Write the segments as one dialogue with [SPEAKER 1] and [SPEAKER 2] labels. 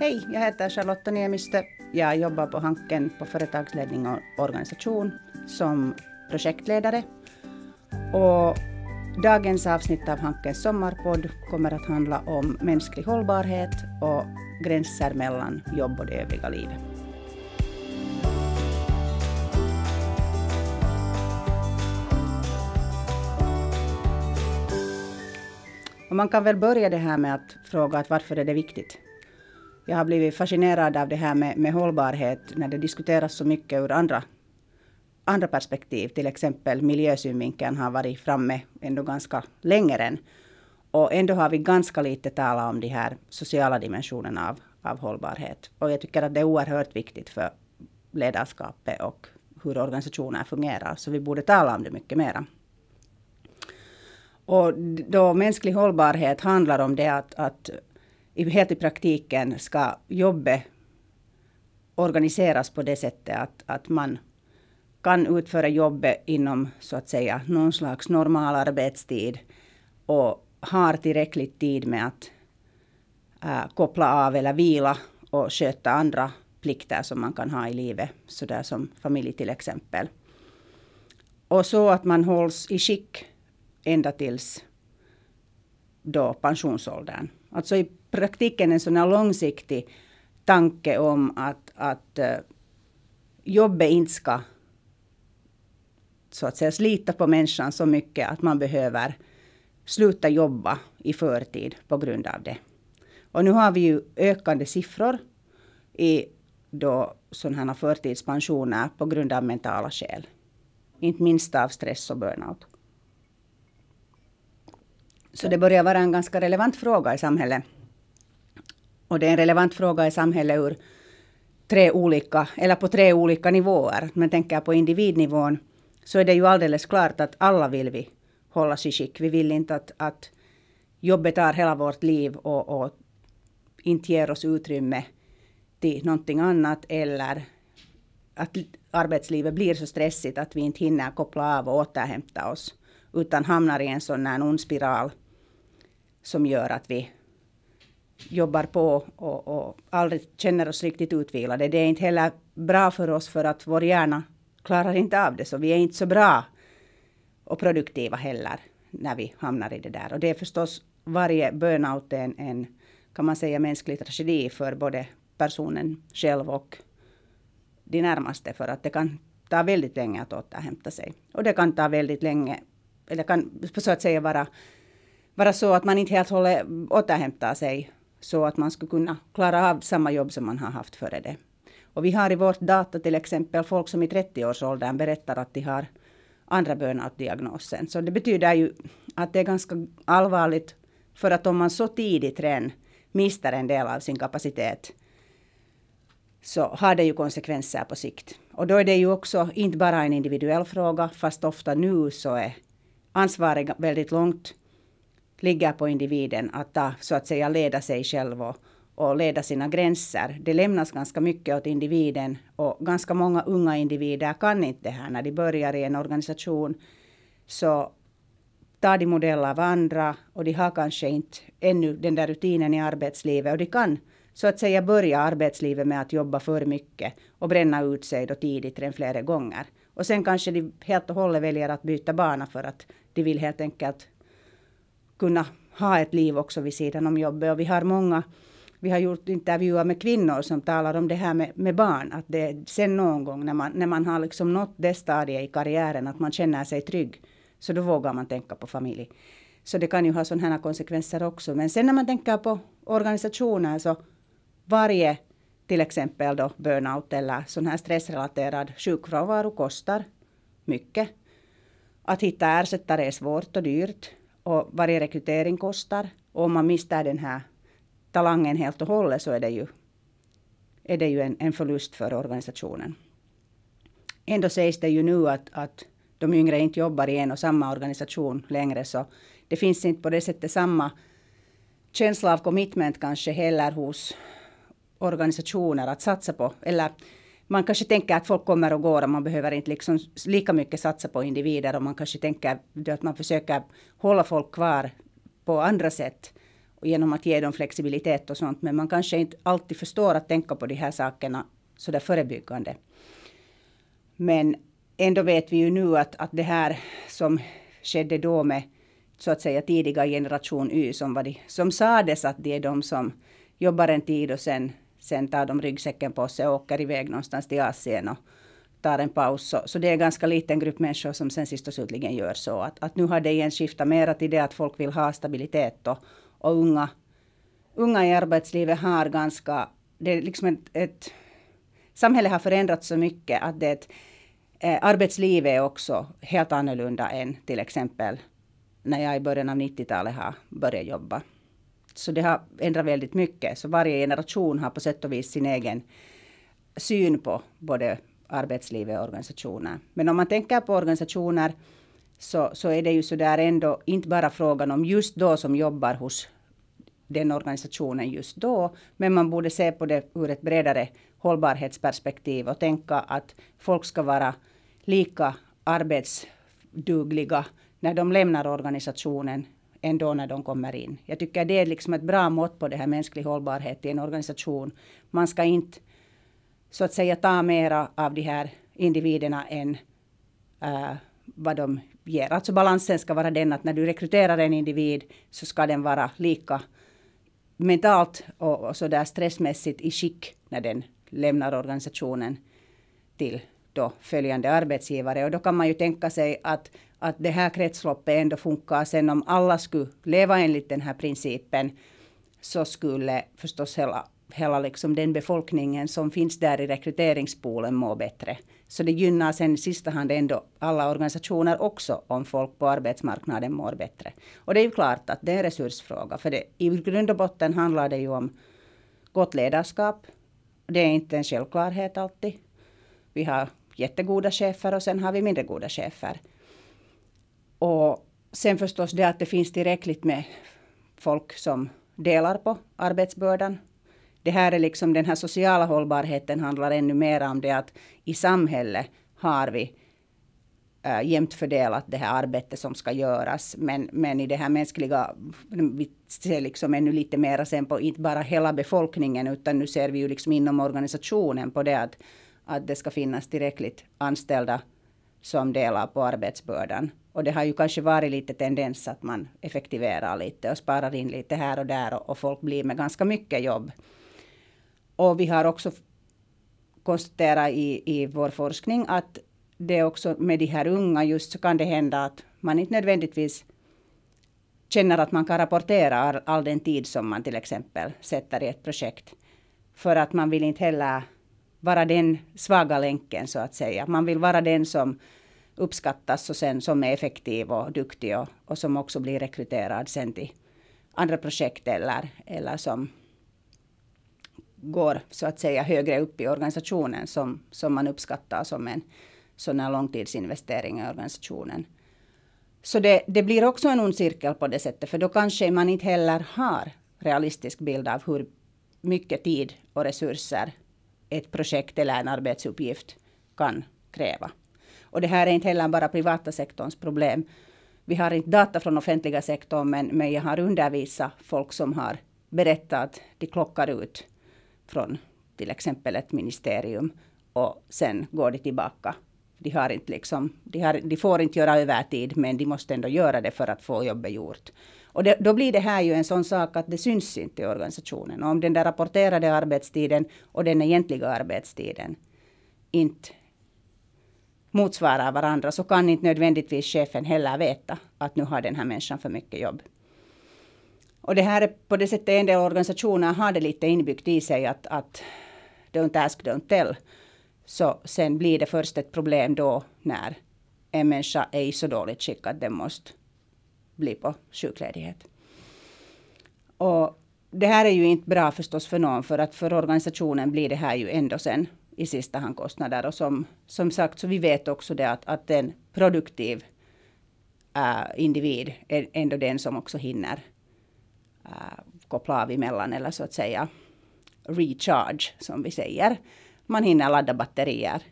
[SPEAKER 1] Hej, jag heter Charlotta Niemistö. Jag jobbar på Hanken på företagsledning och organisation som projektledare. Och dagens avsnitt av Hankens sommarpodd kommer att handla om mänsklig hållbarhet och gränser mellan jobb och det övriga livet. Och man kan väl börja det här med att fråga att varför är det viktigt? Jag har blivit fascinerad av det här med, med hållbarhet när det diskuteras så mycket ur andra, andra perspektiv. Till exempel miljösynvinkeln har varit framme ändå ganska länge än. Och ändå har vi ganska lite talat om de här sociala dimensionerna av, av hållbarhet. Och jag tycker att det är oerhört viktigt för ledarskapet och hur organisationer fungerar. Så vi borde tala om det mycket mera. Och då mänsklig hållbarhet handlar om det att, att helt i praktiken ska jobbet organiseras på det sättet att, att man kan utföra jobbet inom så att säga någon slags normal arbetstid och har tillräckligt tid med att äh, koppla av eller vila och sköta andra plikter som man kan ha i livet, sådär som familj till exempel. Och så att man hålls i skick ända tills då pensionsåldern. Alltså i praktiken en sån långsiktig tanke om att, att uh, jobbet inte ska så att säga slita på människan så mycket att man behöver sluta jobba i förtid på grund av det. Och nu har vi ju ökande siffror i då sådana här förtidspensioner på grund av mentala skäl. Inte minst av stress och burnout. Så det börjar vara en ganska relevant fråga i samhället. Och det är en relevant fråga i samhället ur tre olika, eller på tre olika nivåer. Men tänker på individnivån så är det ju alldeles klart att alla vill vi hålla sig skick. Vi vill inte att, att jobbet tar hela vårt liv och, och inte ger oss utrymme till någonting annat eller att arbetslivet blir så stressigt att vi inte hinner koppla av och återhämta oss utan hamnar i en sån här ond spiral som gör att vi jobbar på och, och aldrig känner oss riktigt utvilade. Det är inte heller bra för oss för att vår hjärna klarar inte av det. Så vi är inte så bra och produktiva heller när vi hamnar i det där. Och det är förstås varje burnout en, en kan man säga mänsklig tragedi för både personen själv och de närmaste. För att det kan ta väldigt länge att återhämta sig. Och det kan ta väldigt länge, eller kan så att säga vara, vara så att man inte helt håller återhämtar sig så att man skulle kunna klara av samma jobb som man har haft före det. Och vi har i vårt data till exempel folk som i 30-årsåldern berättar att de har andra burnout-diagnosen. Så det betyder ju att det är ganska allvarligt för att om man så tidigt redan mister en del av sin kapacitet så har det ju konsekvenser på sikt. Och då är det ju också inte bara en individuell fråga, fast ofta nu så är ansvaret väldigt långt ligger på individen att ta, så att säga leda sig själv och, och leda sina gränser. Det lämnas ganska mycket åt individen och ganska många unga individer kan inte det här när de börjar i en organisation. Så tar de modeller av andra och de har kanske inte ännu den där rutinen i arbetslivet och de kan så att säga börja arbetslivet med att jobba för mycket och bränna ut sig då tidigt redan flera gånger. Och sen kanske de helt och hållet väljer att byta bana för att de vill helt enkelt kunna ha ett liv också vid sidan om jobbet. Och vi har många, vi har gjort intervjuer med kvinnor som talar om det här med, med barn. Att det sen någon gång när man, när man har liksom nått det stadiet i karriären att man känner sig trygg. Så då vågar man tänka på familj. Så det kan ju ha sådana här konsekvenser också. Men sen när man tänker på organisationer så varje till exempel då burnout eller sån här stressrelaterad sjukfrånvaro kostar mycket. Att hitta ersättare är svårt och dyrt och varje rekrytering kostar. Och om man mister den här talangen helt och hållet så är det ju, är det ju en, en förlust för organisationen. Ändå sägs det ju nu att, att de yngre inte jobbar i en och samma organisation längre så det finns inte på det sättet samma känsla av commitment kanske heller hos organisationer att satsa på. Eller man kanske tänker att folk kommer och går och man behöver inte liksom lika mycket satsa på individer och man kanske tänker att man försöker hålla folk kvar på andra sätt. och genom att ge dem flexibilitet och sånt. Men man kanske inte alltid förstår att tänka på de här sakerna så där förebyggande. Men ändå vet vi ju nu att, att det här som skedde då med så att säga tidiga generation Y som, var de, som sades att det är de som jobbar en tid och sen, sen tar de ryggsäcken på sig och åker iväg någonstans till Asien och tar en paus. Så, så det är en ganska liten grupp människor som sen sist och slutligen gör så. Att, att nu har det igen skiftat mera till det att folk vill ha stabilitet och, och unga, unga i arbetslivet har ganska, det är liksom ett, ett samhället har förändrats så mycket att det eh, arbetslivet är också helt annorlunda än till exempel när jag i början av 90-talet har börjat jobba. Så det har ändrat väldigt mycket. Så varje generation har på sätt och vis sin egen syn på både arbetslivet och organisationer. Men om man tänker på organisationer så, så är det ju så där ändå inte bara frågan om just då som jobbar hos den organisationen just då. Men man borde se på det ur ett bredare hållbarhetsperspektiv och tänka att folk ska vara lika arbetsdugliga när de lämnar organisationen ändå när de kommer in. Jag tycker det är liksom ett bra mått på det här mänsklig hållbarhet i en organisation. Man ska inte så att säga ta mera av de här individerna än uh, vad de ger. Alltså balansen ska vara den att när du rekryterar en individ så ska den vara lika mentalt och, och så där stressmässigt i skick när den lämnar organisationen till då följande arbetsgivare. Och då kan man ju tänka sig att, att det här kretsloppet ändå funkar. Sen om alla skulle leva enligt den här principen så skulle förstås hela, hela liksom den befolkningen som finns där i rekryteringspoolen må bättre. Så det gynnar sen i sista hand ändå alla organisationer också om folk på arbetsmarknaden mår bättre. Och det är ju klart att det är en resursfråga. För det, i grund och botten handlar det ju om gott ledarskap. Det är inte en självklarhet alltid. Vi har jättegoda chefer och sen har vi mindre goda chefer. Och sen förstås det att det finns tillräckligt med folk som delar på arbetsbördan. Det här är liksom den här sociala hållbarheten handlar ännu mer om det att i samhället har vi äh, jämnt fördelat det här arbetet som ska göras. Men, men i det här mänskliga, vi ser liksom ännu lite mer sen på inte bara hela befolkningen utan nu ser vi ju liksom inom organisationen på det att att det ska finnas tillräckligt anställda som delar på arbetsbördan. Och det har ju kanske varit lite tendens att man effektiverar lite och sparar in lite här och där och, och folk blir med ganska mycket jobb. Och vi har också konstaterat i, i vår forskning att det också med de här unga just så kan det hända att man inte nödvändigtvis känner att man kan rapportera all den tid som man till exempel sätter i ett projekt. För att man vill inte heller vara den svaga länken så att säga. Man vill vara den som uppskattas och sen som är effektiv och duktig och, och som också blir rekryterad sen till andra projekt eller, eller som går så att säga högre upp i organisationen som, som man uppskattar som en sån här långtidsinvestering i organisationen. Så det, det blir också en ond cirkel på det sättet, för då kanske man inte heller har realistisk bild av hur mycket tid och resurser ett projekt eller en arbetsuppgift kan kräva. Och det här är inte heller bara privata sektorns problem. Vi har inte data från offentliga sektorn, men, men jag har undervisat folk som har berättat att de klockar ut från till exempel ett ministerium och sen går de tillbaka. De, har inte liksom, de, har, de får inte göra övertid, men de måste ändå göra det för att få jobbet gjort. Och det, då blir det här ju en sån sak att det syns inte i organisationen. Och om den där rapporterade arbetstiden och den egentliga arbetstiden inte motsvarar varandra så kan inte nödvändigtvis chefen heller veta att nu har den här människan för mycket jobb. Och det här är på det sättet en del organisationer har det lite inbyggt i sig att, att don't ask, don't tell. Så sen blir det först ett problem då när en människa är i så dåligt skick att den måste bli på sjukledighet. Och det här är ju inte bra förstås för någon, för att för organisationen blir det här ju ändå sen i sista hand kostnader. Och som, som sagt, så vi vet också det att, att en produktiv äh, individ är ändå den som också hinner äh, koppla av emellan, eller så att säga recharge, som vi säger. Man hinner ladda batterier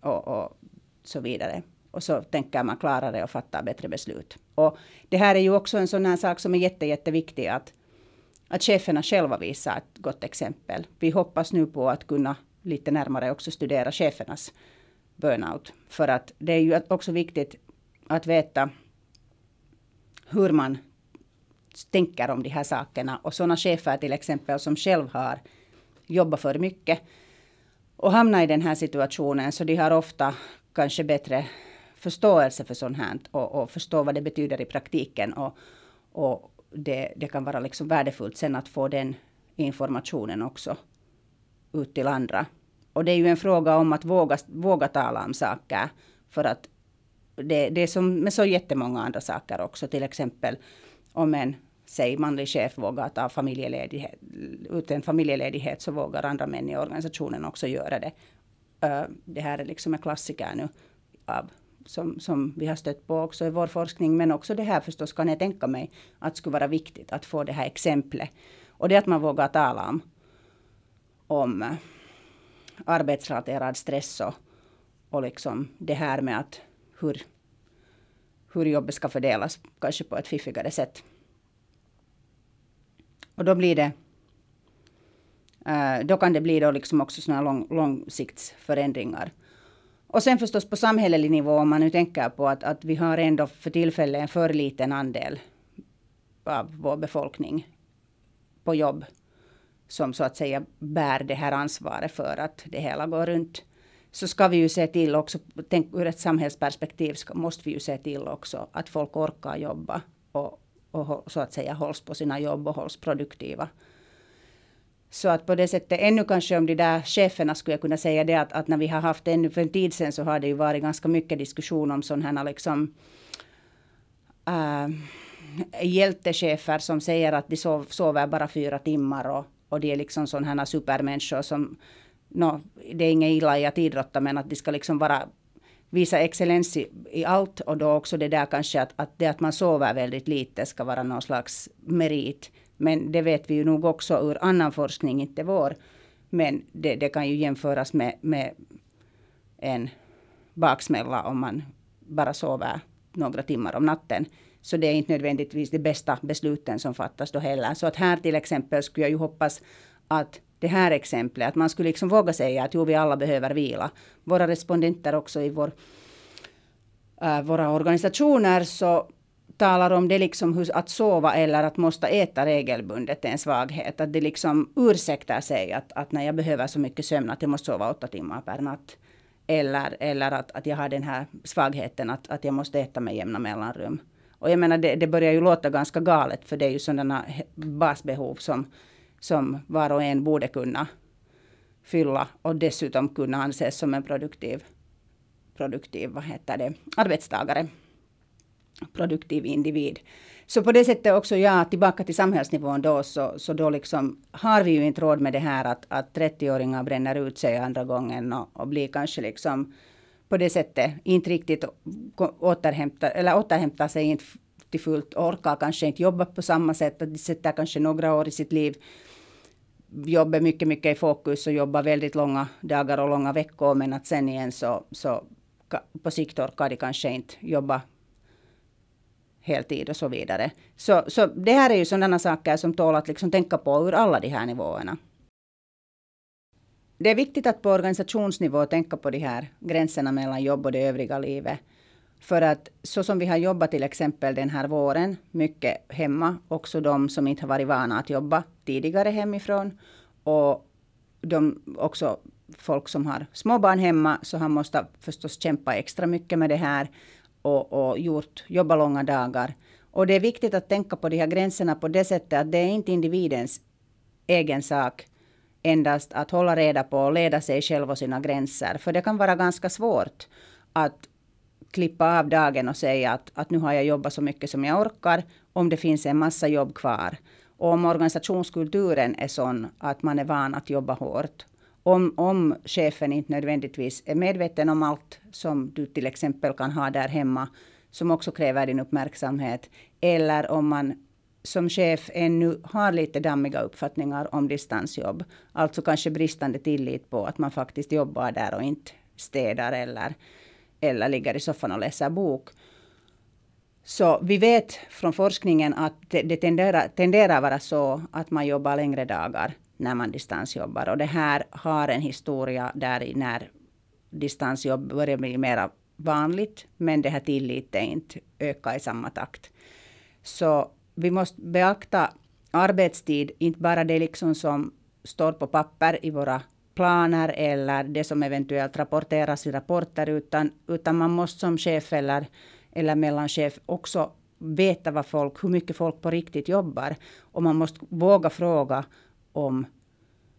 [SPEAKER 1] och, och så vidare. Och så tänker man klarare och fatta bättre beslut. Och det här är ju också en sån här sak som är jätte, jätteviktig att, att cheferna själva visar ett gott exempel. Vi hoppas nu på att kunna lite närmare också studera chefernas burnout. För att det är ju också viktigt att veta hur man tänker om de här sakerna. Och sådana chefer till exempel som själv har jobbat för mycket och hamnat i den här situationen, så de har ofta kanske bättre förståelse för sånt här och, och förstå vad det betyder i praktiken. Och, och det, det kan vara liksom värdefullt sen att få den informationen också ut till andra. Och det är ju en fråga om att våga, våga tala om saker. För att det, det är som med så jättemånga andra saker också. Till exempel om en säg manlig chef vågar ta familjeledighet, ut en familjeledighet så vågar andra män i organisationen också göra det. Det här är liksom en klassiker nu av, som, som vi har stött på också i vår forskning. Men också det här förstås kan jag tänka mig att det skulle vara viktigt att få det här exemplet. Och det att man vågar tala om, om eh, arbetsrelaterad stress och, och liksom det här med att hur, hur jobbet ska fördelas, kanske på ett fiffigare sätt. Och då blir det eh, då kan det bli då liksom också såna lång, långsiktsförändringar. Och sen förstås på samhällelig nivå, om man nu tänker på att, att vi har ändå för tillfället en för liten andel av vår befolkning på jobb som så att säga bär det här ansvaret för att det hela går runt. Så ska vi ju se till också, tänk, ur ett samhällsperspektiv ska, måste vi ju se till också att folk orkar jobba och, och så att säga hålls på sina jobb och hålls produktiva. Så att på det sättet, ännu kanske om de där cheferna skulle jag kunna säga det att, att när vi har haft ännu för en tid sedan så har det ju varit ganska mycket diskussion om sådana här liksom äh, hjältechefer som säger att de sov, sover bara fyra timmar och, och de är liksom sådana här supermänniskor som no, det är inget illa i att idrotta men att de ska liksom vara visa excellens i, i, allt och då också det där kanske att, att det att man sover väldigt lite ska vara någon slags merit. Men det vet vi ju nog också ur annan forskning, inte vår. Men det, det kan ju jämföras med, med en baksmälla om man bara sover några timmar om natten. Så det är inte nödvändigtvis de bästa besluten som fattas då heller. Så att här till exempel skulle jag ju hoppas att det här exemplet, att man skulle liksom våga säga att jo, vi alla behöver vila. Våra respondenter också i vår, äh, våra organisationer så talar om det liksom hur, att sova eller att måste äta regelbundet är en svaghet. Att det liksom ursäktar sig att, att när jag behöver så mycket sömn att jag måste sova åtta timmar per natt. Eller, eller att, att jag har den här svagheten att, att jag måste äta med jämna mellanrum. Och jag menar det, det börjar ju låta ganska galet för det är ju sådana basbehov som som var och en borde kunna fylla och dessutom kunna anses som en produktiv, produktiv vad heter det, arbetstagare. Produktiv individ. Så på det sättet också, ja, tillbaka till samhällsnivån då, så, så då liksom har vi ju inte råd med det här att, att 30-åringar bränner ut sig andra gången och, och blir kanske liksom på det sättet inte riktigt återhämta, eller återhämtar sig inte till fullt, orkar kanske inte jobba på samma sätt, att de sätter kanske några år i sitt liv Jobbar mycket, mycket i fokus och jobbar väldigt långa dagar och långa veckor. Men att sen igen så, så på sikt orkar de kanske inte jobba heltid och så vidare. Så, så det här är ju sådana saker som tål att liksom tänka på ur alla de här nivåerna. Det är viktigt att på organisationsnivå tänka på de här gränserna mellan jobb och det övriga livet. För att så som vi har jobbat till exempel den här våren, mycket hemma, också de som inte har varit vana att jobba tidigare hemifrån. Och de också folk som har småbarn hemma, så han måste förstås kämpa extra mycket med det här och, och gjort, jobba långa dagar. Och det är viktigt att tänka på de här gränserna på det sättet att det är inte individens egen sak endast att hålla reda på och leda sig själv och sina gränser. För det kan vara ganska svårt att klippa av dagen och säga att, att nu har jag jobbat så mycket som jag orkar, om det finns en massa jobb kvar. Och om organisationskulturen är sån att man är van att jobba hårt. Om, om chefen inte nödvändigtvis är medveten om allt som du till exempel kan ha där hemma, som också kräver din uppmärksamhet. Eller om man som chef ännu har lite dammiga uppfattningar om distansjobb. Alltså kanske bristande tillit på att man faktiskt jobbar där och inte städar eller eller ligger i soffan och läser bok. Så vi vet från forskningen att det, tenderar, tenderar vara så att man jobbar längre dagar när man distansjobbar. Och det här har en historia där när distansjobb börjar bli mer vanligt, men det här tilliten inte ökar i samma takt. Så vi måste beakta arbetstid, inte bara det liksom som står på papper i våra planer eller det som eventuellt rapporteras i rapporter, utan, utan man måste som chef eller, eller mellanchef också veta vad folk, hur mycket folk på riktigt jobbar. Och man måste våga fråga om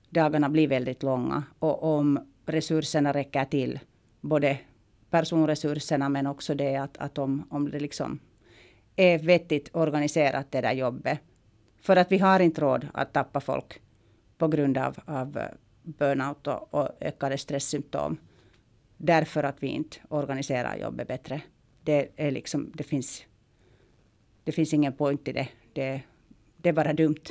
[SPEAKER 1] dagarna blir väldigt långa och om resurserna räcker till. Både personresurserna men också det att, att om, om det liksom är vettigt organiserat det där jobbet. För att vi har inte råd att tappa folk på grund av, av eh, burnout och, och ökade stresssymptom. Därför att vi inte organiserar jobbet bättre. Det, är liksom, det, finns, det finns ingen point i det. det. Det är bara dumt.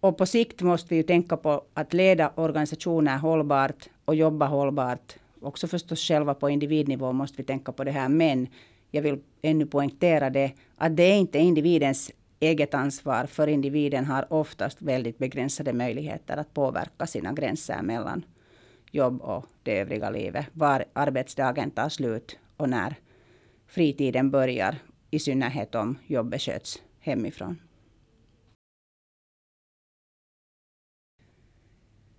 [SPEAKER 1] Och på sikt måste vi ju tänka på att leda organisationer hållbart och jobba hållbart. Också förstås själva på individnivå måste vi tänka på det här. Men jag vill ännu poängtera det att det är inte individens eget ansvar. För individen har oftast väldigt begränsade möjligheter att påverka sina gränser mellan jobb och det övriga livet. Var arbetsdagen tar slut och när fritiden börjar. I synnerhet om jobbet sköts hemifrån.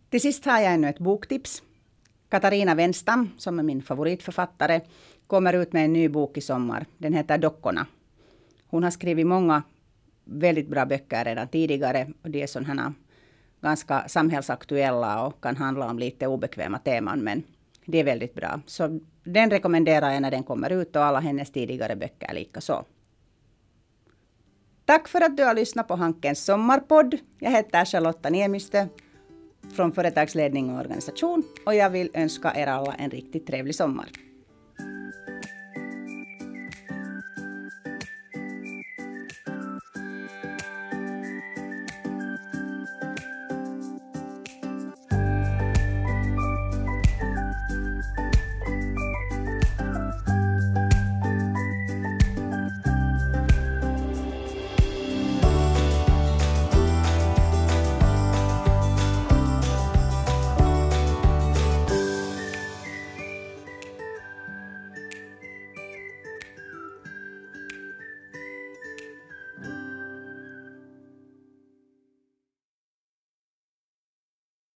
[SPEAKER 1] Till sist har jag ännu ett boktips. Katarina Wenstam, som är min favoritförfattare, kommer ut med en ny bok i sommar. Den heter Dockorna. Hon har skrivit många väldigt bra böcker redan tidigare. Och de är sådana ganska samhällsaktuella och kan handla om lite obekväma teman. Men det är väldigt bra. Så den rekommenderar jag när den kommer ut och alla hennes tidigare böcker likaså. Tack för att du har lyssnat på Hankens sommarpodd. Jag heter Charlotta Niemistö från företagsledning och organisation och jag vill önska er alla en riktigt trevlig sommar.